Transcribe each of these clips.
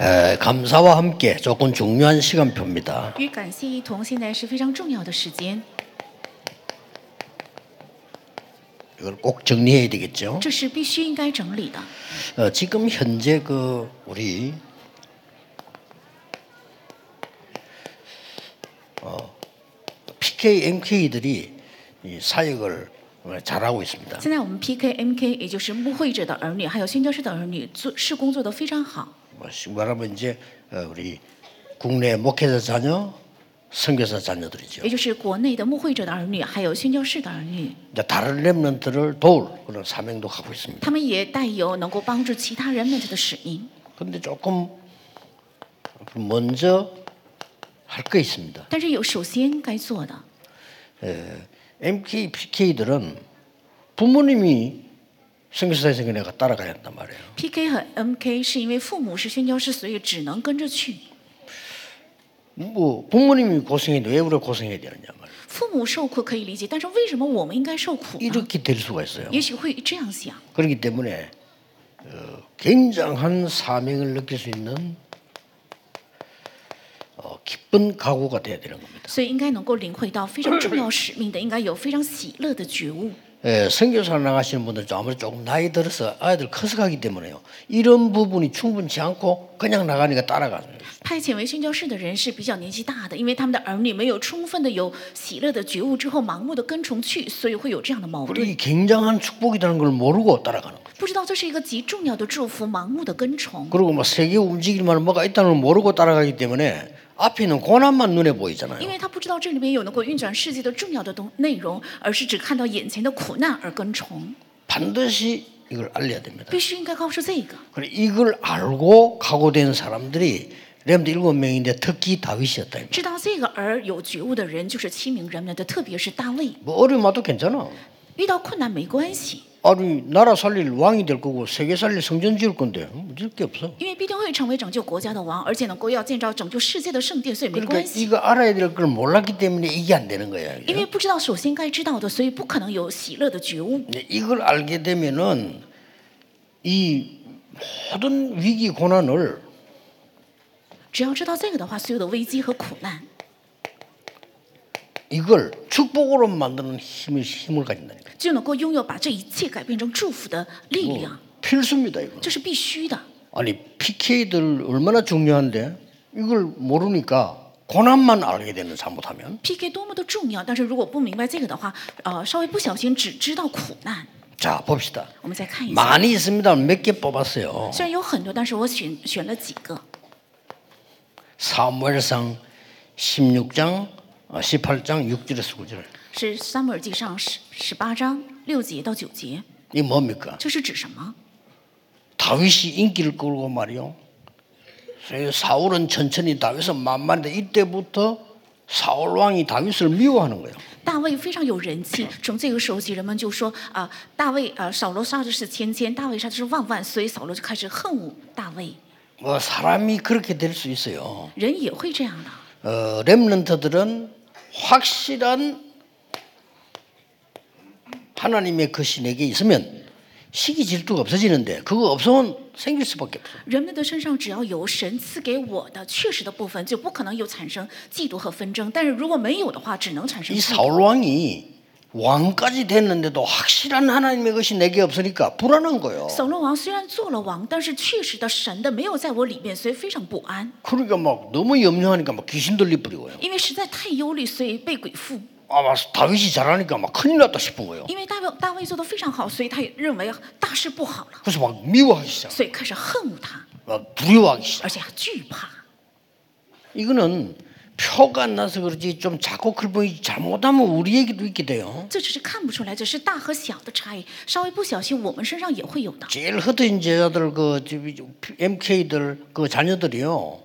에, 감사와 함께 조금 중요한 시간표입니다. 与感谢一同，现在是非常重要的时间， 이걸 꼭 정리해야 되겠죠. 这是必须应该整理的。 어, 지금 현재 그 우리 어, PK, MK들이 이 사역을 어, 잘하고 있습니다. 现在我们 PK、MK，也就是牧会者的儿女，还有宣教士的儿女，做事工做得非常好。 뭐 말하면 이제 어, 우리 국내 목회자 자녀, 선교사 자녀들이죠. 也就是国内的牧会者的儿女，还有宣教士的儿女， 이제 다른 렘런트를 도울 그런 사명도 갖고 있습니다. 他们也带有能够帮助其他人们的使命。 근데 조금 먼저 할 거 있습니다. 但是有首先该做的， MK, PK들은 부모님이 선교사에서 내가 따라가야 한단 말이에요. PK 和 MK 是因为父母是宣教士，所以只能跟着去。 뭐 부모님이 고생했는데 왜 우리가 고생해야 되느냐 말이에요. 父母受苦可以理解，但是为什么我们应该受苦呢？ 이렇게 될 수가 있어요. 也许会这样想， 그렇기 때문에 어, 굉장한 사명을 느낄 수 있는 어, 기쁜 각오가 돼야 되는 겁니다. 所以应该能够领会到非常重要使命的，应该有非常喜乐的觉悟。 예, 선교사 나가시는 분들 아무래도 조금 나이 들어서 아이들 커서 가기 때문에요. 이런 부분이 충분치 않고 그냥 나가니까 따라가는 거예요. 派遣为宣教士的人是比较年纪大的，因为他们的儿女没有充分的有喜乐的觉悟之后，盲目的跟从去，所以会有这样的矛 그리고 盾。 이 굉장한 축복이라는 걸 모르고 따라가는 거예요. 不知道这是一个极重要的祝福，盲目的跟从。 그리고 뭐 세계 움직일 만한 뭐가 있다는 걸 모르고 따라가기 때문에 앞에 있는 고난만 눈에 보이잖아요. 因为他不知道这里面有能够运转世界的重要的东内容，而是只看到眼前的苦难而跟从， 반드시 이걸 알려야 됩니다. 必须应该告诉这个。 그리고 이걸 알고 각오된 사람들이 렘드 일곱 명인데 특히 다윗이었다. 知道这个而有觉悟的人就是七名人们的，特别是大卫。 뭐 어려움 와도 괜찮아. 遇到困难没关系， 아니 나라 살릴 왕이 될 거고 세계 살릴 성전 지을 건데 문제일 게 없어. 因为必定会成为拯救国家的王，而且能够要建造拯救世界的圣殿，所以没 그러니까 关系。 이거 알아야 될 걸 몰랐기 때문에 이게 안 되는 거야. 因为不知道首先该知道的，所以不可能有喜乐的觉悟。 이제 이걸 알게 되면은 이 모든 위기 고난을 只要知道这个的话，所有的危机和苦难 이걸 축복으로 만드는 힘을 힘을 가진다니까. 就能够拥有把这一切改变成祝福的力量， 필수입니다 이거. 这是必须的。 아니 PK들 얼마나 중요한데 이걸 모르니까 고난만 알게 되는 잘못하면 PK 多么的重要，但是如果不明白这个的话，呃，稍微不小心只知道苦难。 자 봅시다. 我们再看一下， 많이 있습니다. 몇 개 뽑았어요. 虽然有很多，但是我选选了几个。 사무엘상 16장, 어, 18장 6절에서 9절. 是撒母耳记上十十八章六节到九节， 이 뭡니까? 这是指什么？ 다윗이 인기를 끌고 말이요. 그래서 사울은 천천히 다윗을 만만한데 이때부터 사울 왕이 다윗을 미워하는 거예요. 大卫非常有人气，从这个时候起，人们就说啊、大卫啊、扫罗杀的是千千，大卫杀的是万万，所以扫罗就开始恨恶大卫。 뭐 사람이 그렇게 될 수 있어요. 人也会这样的， 어, 렘넌트들은 확실한 하나님의 것이 내게 있으면 시기 질투가 없어지는데 그거 없으면 생길 수밖에 없어요. 人们的身上只要有神赐给我的确实的部分，就不可能有产生嫉妒和纷争。但是如果没有的话，只能产生 이 嫉妒。 사울 왕이 왕까지 됐는데도 확실한 하나님의 것이 내게 없으니까 불안한 거예요. 扫罗王虽然做了王，但是确实的神的没有在我里面，所以非常不安。 그러니까 막 너무 염려하니까 막 귀신 들리 뿌리고요. 因为实在太忧虑，所以被鬼附。 아마 다윗이 잘하니까 막 큰일 났다 싶은 거예요. 因为大卫大卫做的非常好，所以他也认为大事不好了， 그래서 막 미워하기 시작. 所以开始恨恶他， 막 두려워하기 시작. 而且还惧怕。 이거는 표가 안 나서 그렇지 좀 작고 클 보이지 잘못하면 우리 얘기도 있게 돼요. 这只是看不出来，只是大和小的差异，稍微不小心，我们身上也会有的。 제일 흩어진 제자들 그 저기 MK들 그 자녀들이요.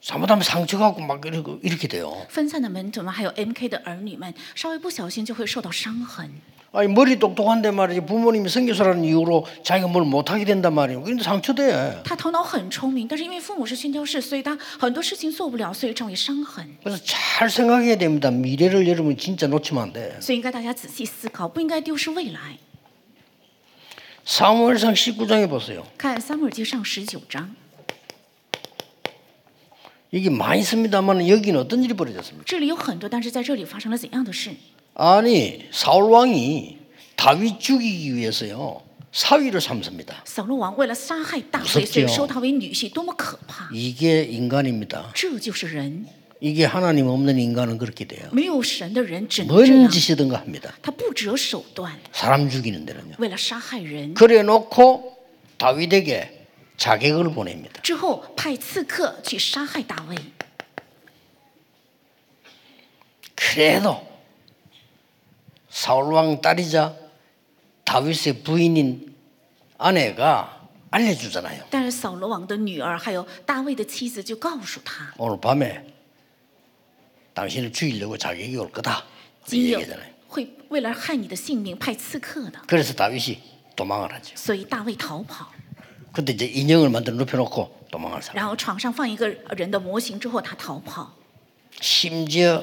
잘못하면 상처갖고 막 이렇게, 이렇게 돼요. 分散的门徒们，还有 MK 的儿女们，稍微不小心就会受到伤痕。 아니 머리 똑똑한데 말이지 부모님이 선교사라는 이유로 자기가 뭘 못하게 된단 말이에요. 근데 상처돼. 他头脑很聪明，但是因为父母是宣教士，所以他很多事情做不了，所以成为伤痕。 그래서 잘 생각해야 됩니다. 미래를 여러분 진짜 놓치면 안 돼. 所以应该大家仔细思考，不应该丢失未来。 사무엘상 19장에 보세요. 看撒母耳记上十九章， 이게 많이 있습니다만 여기는 어떤 일이 벌어졌습니까? 这里有很多，但是在这里发生了怎样的事？ 아니 사울 왕이 다윗 죽이기 위해서요. 사위를 삼습니다. 이게 인간입니다. 이게 하나님 없는 인간은 그렇게 돼요. 뭔 짓이든가 합니다. 사람 죽이는 데는요. 그래 놓고 다윗에게 자객을 보냅니다. 그래도 사울 왕 딸이자 다윗의 부인인 아내가 알려주잖아요. 但是扫罗王的女儿还有大卫的妻子就告诉他， 오늘 밤에 당신을 죽이려고 자객이 올 거다. 今 이 夜 얘기잖아요. 会为了害你的性命派刺客的， 그래서 다윗이 도망을 하죠. 所以大卫逃跑。 그때 이제 인형을 만들어 눕혀놓고 도망을 사. 然后床上放一个人的模型之后，他逃跑。 심지어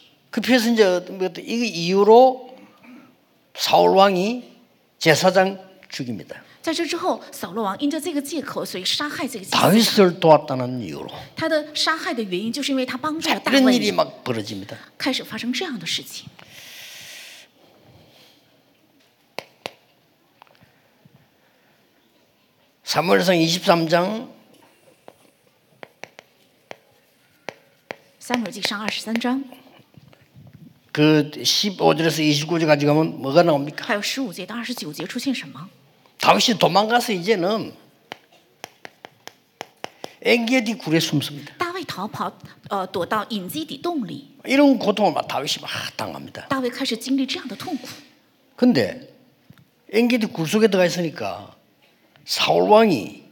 그 피해서 이제 어떤 뭐 어떤 이거 이후로 사울 왕이 제사장 죽입니다. 在这之后，扫罗王因着这个借口，所以杀害这个祭司长。 다윗을 도왔다는 이유로 他的杀害的原因，就是因为他帮助了大 이런 일이 卫， 막 벌어집니다. 开始发生这样的事情。 사무엘상 23장 撒母耳记上二十三章， 그 15절에서 29절까지 가면 뭐가 나옵니까? 还有十五节到二十九节出现什么？ 다윗이 도망가서 이제는 엔게디 굴에 숨습니다. 大卫逃跑，呃，躲到隐基底洞里。 이런 고통을 막 다윗이 막 당합니다. 大卫开始经历这样的痛苦。 근데 엔게디 굴 속에 들어가 있으니까 사울 왕이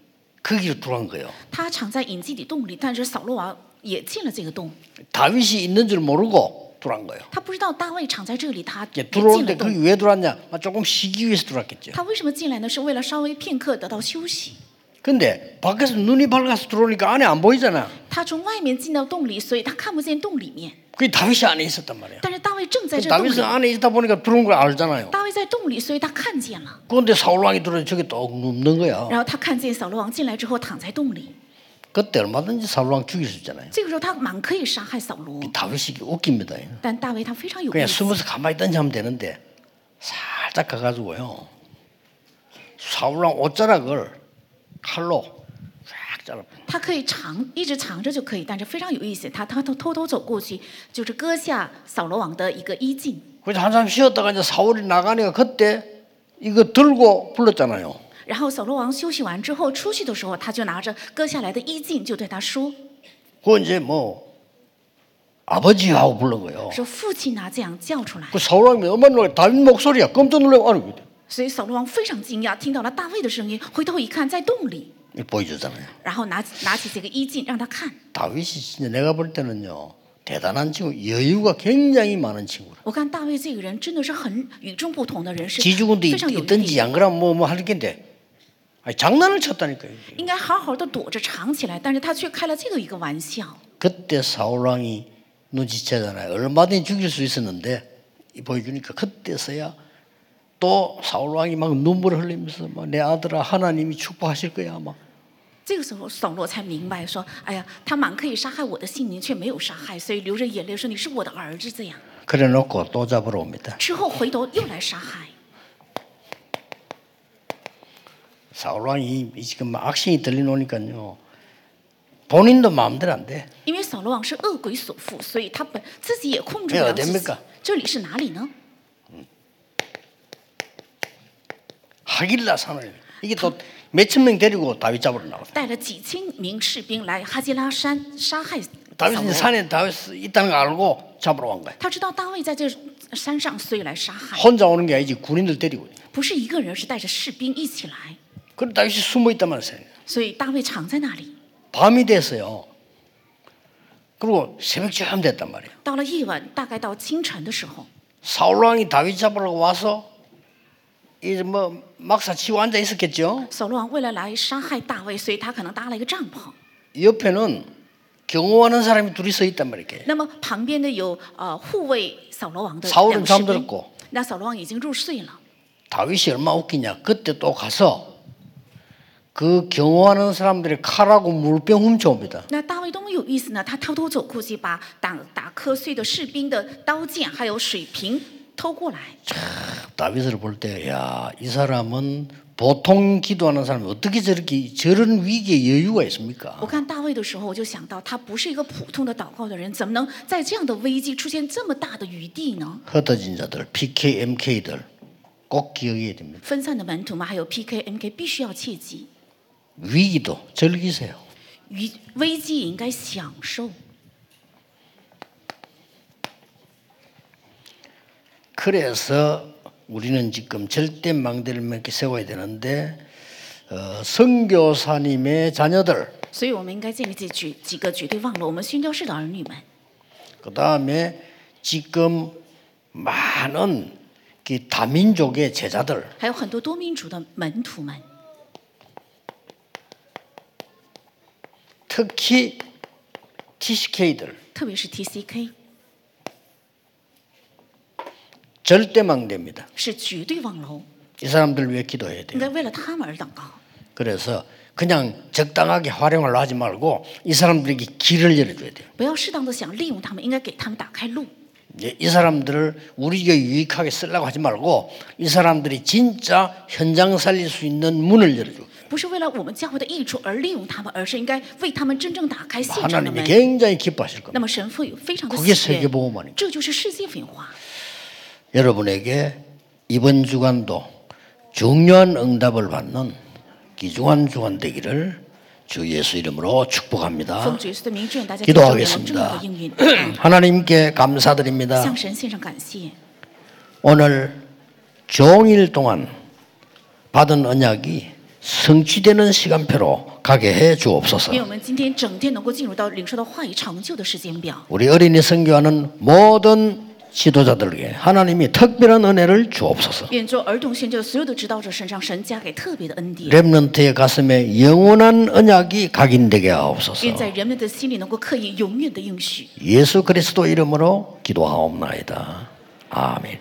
거기로 들어간 거예요. 他藏在隐基底洞里，但是扫罗王也进了这个洞。 다윗이 있는 줄 모르고 들어간 거예요. 他不知道大卫藏在这里，他也 이제 进 들어오는데 了 거기 洞。 왜 들어왔냐? 막 조금 쉬기 위해서 들어왔겠죠. 他为什么进来呢？是为了稍微片刻得到休息。 근데 밖에서 눈이 밝아서 들어오니까 안에 안 보이잖아. 他从外面进到洞里，所以他看不见洞里面。 그 다윗이 안에 있었단 말이야. 但是大卫正在这洞 다윗은 里， 안에 있다 보니까 들어온 걸 알잖아요. 大卫在洞里，所以他看见了。 그런데 사울 왕이 들어서 저기 또 눕는 거야. 然后他看见扫罗王进来之后躺在洞里， 그때 얼마든지 사울 왕 죽일 수 있잖아요. 这个时候他蛮可以杀害扫罗， 다윗이 웃깁니다. 但大卫他非常有 그냥 意思， 숨어서 가만히 있든지 하면 되는데 살짝 가가지고요. 사울 왕 옷자락을 칼로 쫙 잘라. 他可以藏一直藏着就可以，但是非常有意思，他他偷偷偷走过去，就是割下扫罗王的一个衣襟， 그래서 한참 쉬었다가 이제 사울이 나가니까 그때 이거 들고 불렀잖아요. 然后扫罗王休息完之后出去的时候，他就拿着割下来的衣襟，就对他说 그 이제 뭐 아버지하고 부른 거예요. 说父亲啊这样叫出来， 그 사울 왕이 얼마나 놀래 다윗 목소리야 깜짝 놀래고 아니 所以扫罗王非常惊讶，听到了大卫的声音，回头一看在洞里， 이거 보여주잖아요. 然后拿起拿起这个衣襟让他看。 다윗이 진짜 내가 볼 때는요 대단한 친구, 여유가 굉장히 많은 친구라. 我看大卫这个人真的是很与众不同的人，是 지죽은데 非常有 있든지 毅力， 안 그러면 뭐뭐 할 텐데 아니, 장난을 쳤다니까요. 应该好好的躲着藏起来，但是他却开了这个一个玩笑。 그때 사울 왕이 눈치채잖아요. 얼마든지 죽일 수 있었는데 이 보여주니까 그때서야 또 사울 왕이 막 눈물을 흘리면서 막 내 아들아 하나님이 축복하실 거야 막 这个时候，扫罗才明白说：“哎呀，他满可以杀害我的性命，却没有杀害，所以流着眼泪说你是我的儿子。”这样 그래놓고 또 잡으러 옵니다. 之后回头又来杀害。 사울 왕이 이 지금 막 악신이 들려놓으니까요 본인도 마음대로 안 돼. 因为扫罗王是恶鬼所附，所以他本自己也控制哎不了自己呀됩니까 。这里是哪里呢？ 하길라 산을 이게 또 몇천 명 데리고 다윗 잡으러 나왔어요. 带了几千名士兵来哈基拉山杀害扫 다윗은 罗。 산에 다윗 있다는 거 알고 잡으러 간 거예요. 他知道大卫在这山上，所以来杀害， 혼자 오는 게 아니지 군인들 데리고. 不是一个人，是带着士兵一起来。 그럼 다윗이 숨어 있단 말이에요. 所以大卫藏在那里。 밤이 됐어요. 그리고 새벽쯤 됐단 말이에요. 到了夜晚，大概到清晨的时候， 사울 왕이 다윗 잡으러 와서 이제 뭐 막사 치고 앉아 있었겠죠. 扫罗王为了来杀害大卫，所以他可能搭了一个帐篷。 옆에는 경호하는 사람이 둘이 서 있단 말이에요. 那么旁边呢有呃护卫扫罗王的 사울은 两个士兵 잠들었고 。那扫罗王已经入睡了。 다윗이 얼마 웃기냐. 그때 또 가서 그 경호하는 사람들의 칼하고 물병 훔쳐옵니다. 那大卫多么有意思呢？他偷偷走过去，把打打瞌睡的士兵的刀剑还有水瓶偷过来。 다윗을 볼 때, 야, 이 사람은 보통 기도하는 사람이 어떻게 저렇게 저런 위기에 여유가 있습니까? 我看大卫的时候，我就想到他不是一个普通的祷告的人，怎么能在这样的危机出现这么大的余地呢？ 흩어진 자들, PK, MK들 꼭 기억해야 됩니다. 分散的门徒们，还有 PK、MK，必须要切记， 위기도 즐기세요. 余危机也应该享受。 그래서 우리는 지금 절대 망대를 몇 개 세워야 되는데 어, 선교사님의 자녀들 所以我们应该建立起几几个绝对忘了我们宣教士的儿女们， 그 다음에 지금 많은 그 다민족의 제자들 还有很多多民族的门徒们， 특히 TCK들 特别是 TCK， 절대 망대입니다. 是绝对忘楼， 이 사람들 위해 기도해야 应 돼요. 该为了他们而祷告。 그래서 그냥 적당하게 활용을 하지 말고 이 사람들에게 길을 열어줘야 돼요. 不要适当的想利用他们，应该给他们打开路。 이제 이 사람들을 우리가 유익하게 쓰려고 하지 말고 이 사람들이 진짜 현장 살릴 수 있는 문을 열어줘. 不是为了我们教会的益处而利用他们，而是应该为他们真正打开现场的 하나님이 门。 굉장히 기뻐하실 那 겁니다. 么神父有非常的 그게 喜悦 세계복음화입니다. 这就是世界文化。 여러분에게 이번 주간도 중요한 응답을 받는 귀중한 주간 되기를 주 예수 이름으로 축복합니다. 기도하겠습니다. 하나님께 감사드립니다. 오늘 종일 동안 받은 언약이 성취되는 시간표로 가게 해 주옵소서. 우리 어린이 선교하는 모든 지도자들에게 하나님이 특별한 은혜를 주옵소서. 렘넌트의 가슴에 영원한 언약이 각인되게 하옵소서. 예수 그리스도 이름으로 기도하옵나이다. 아멘.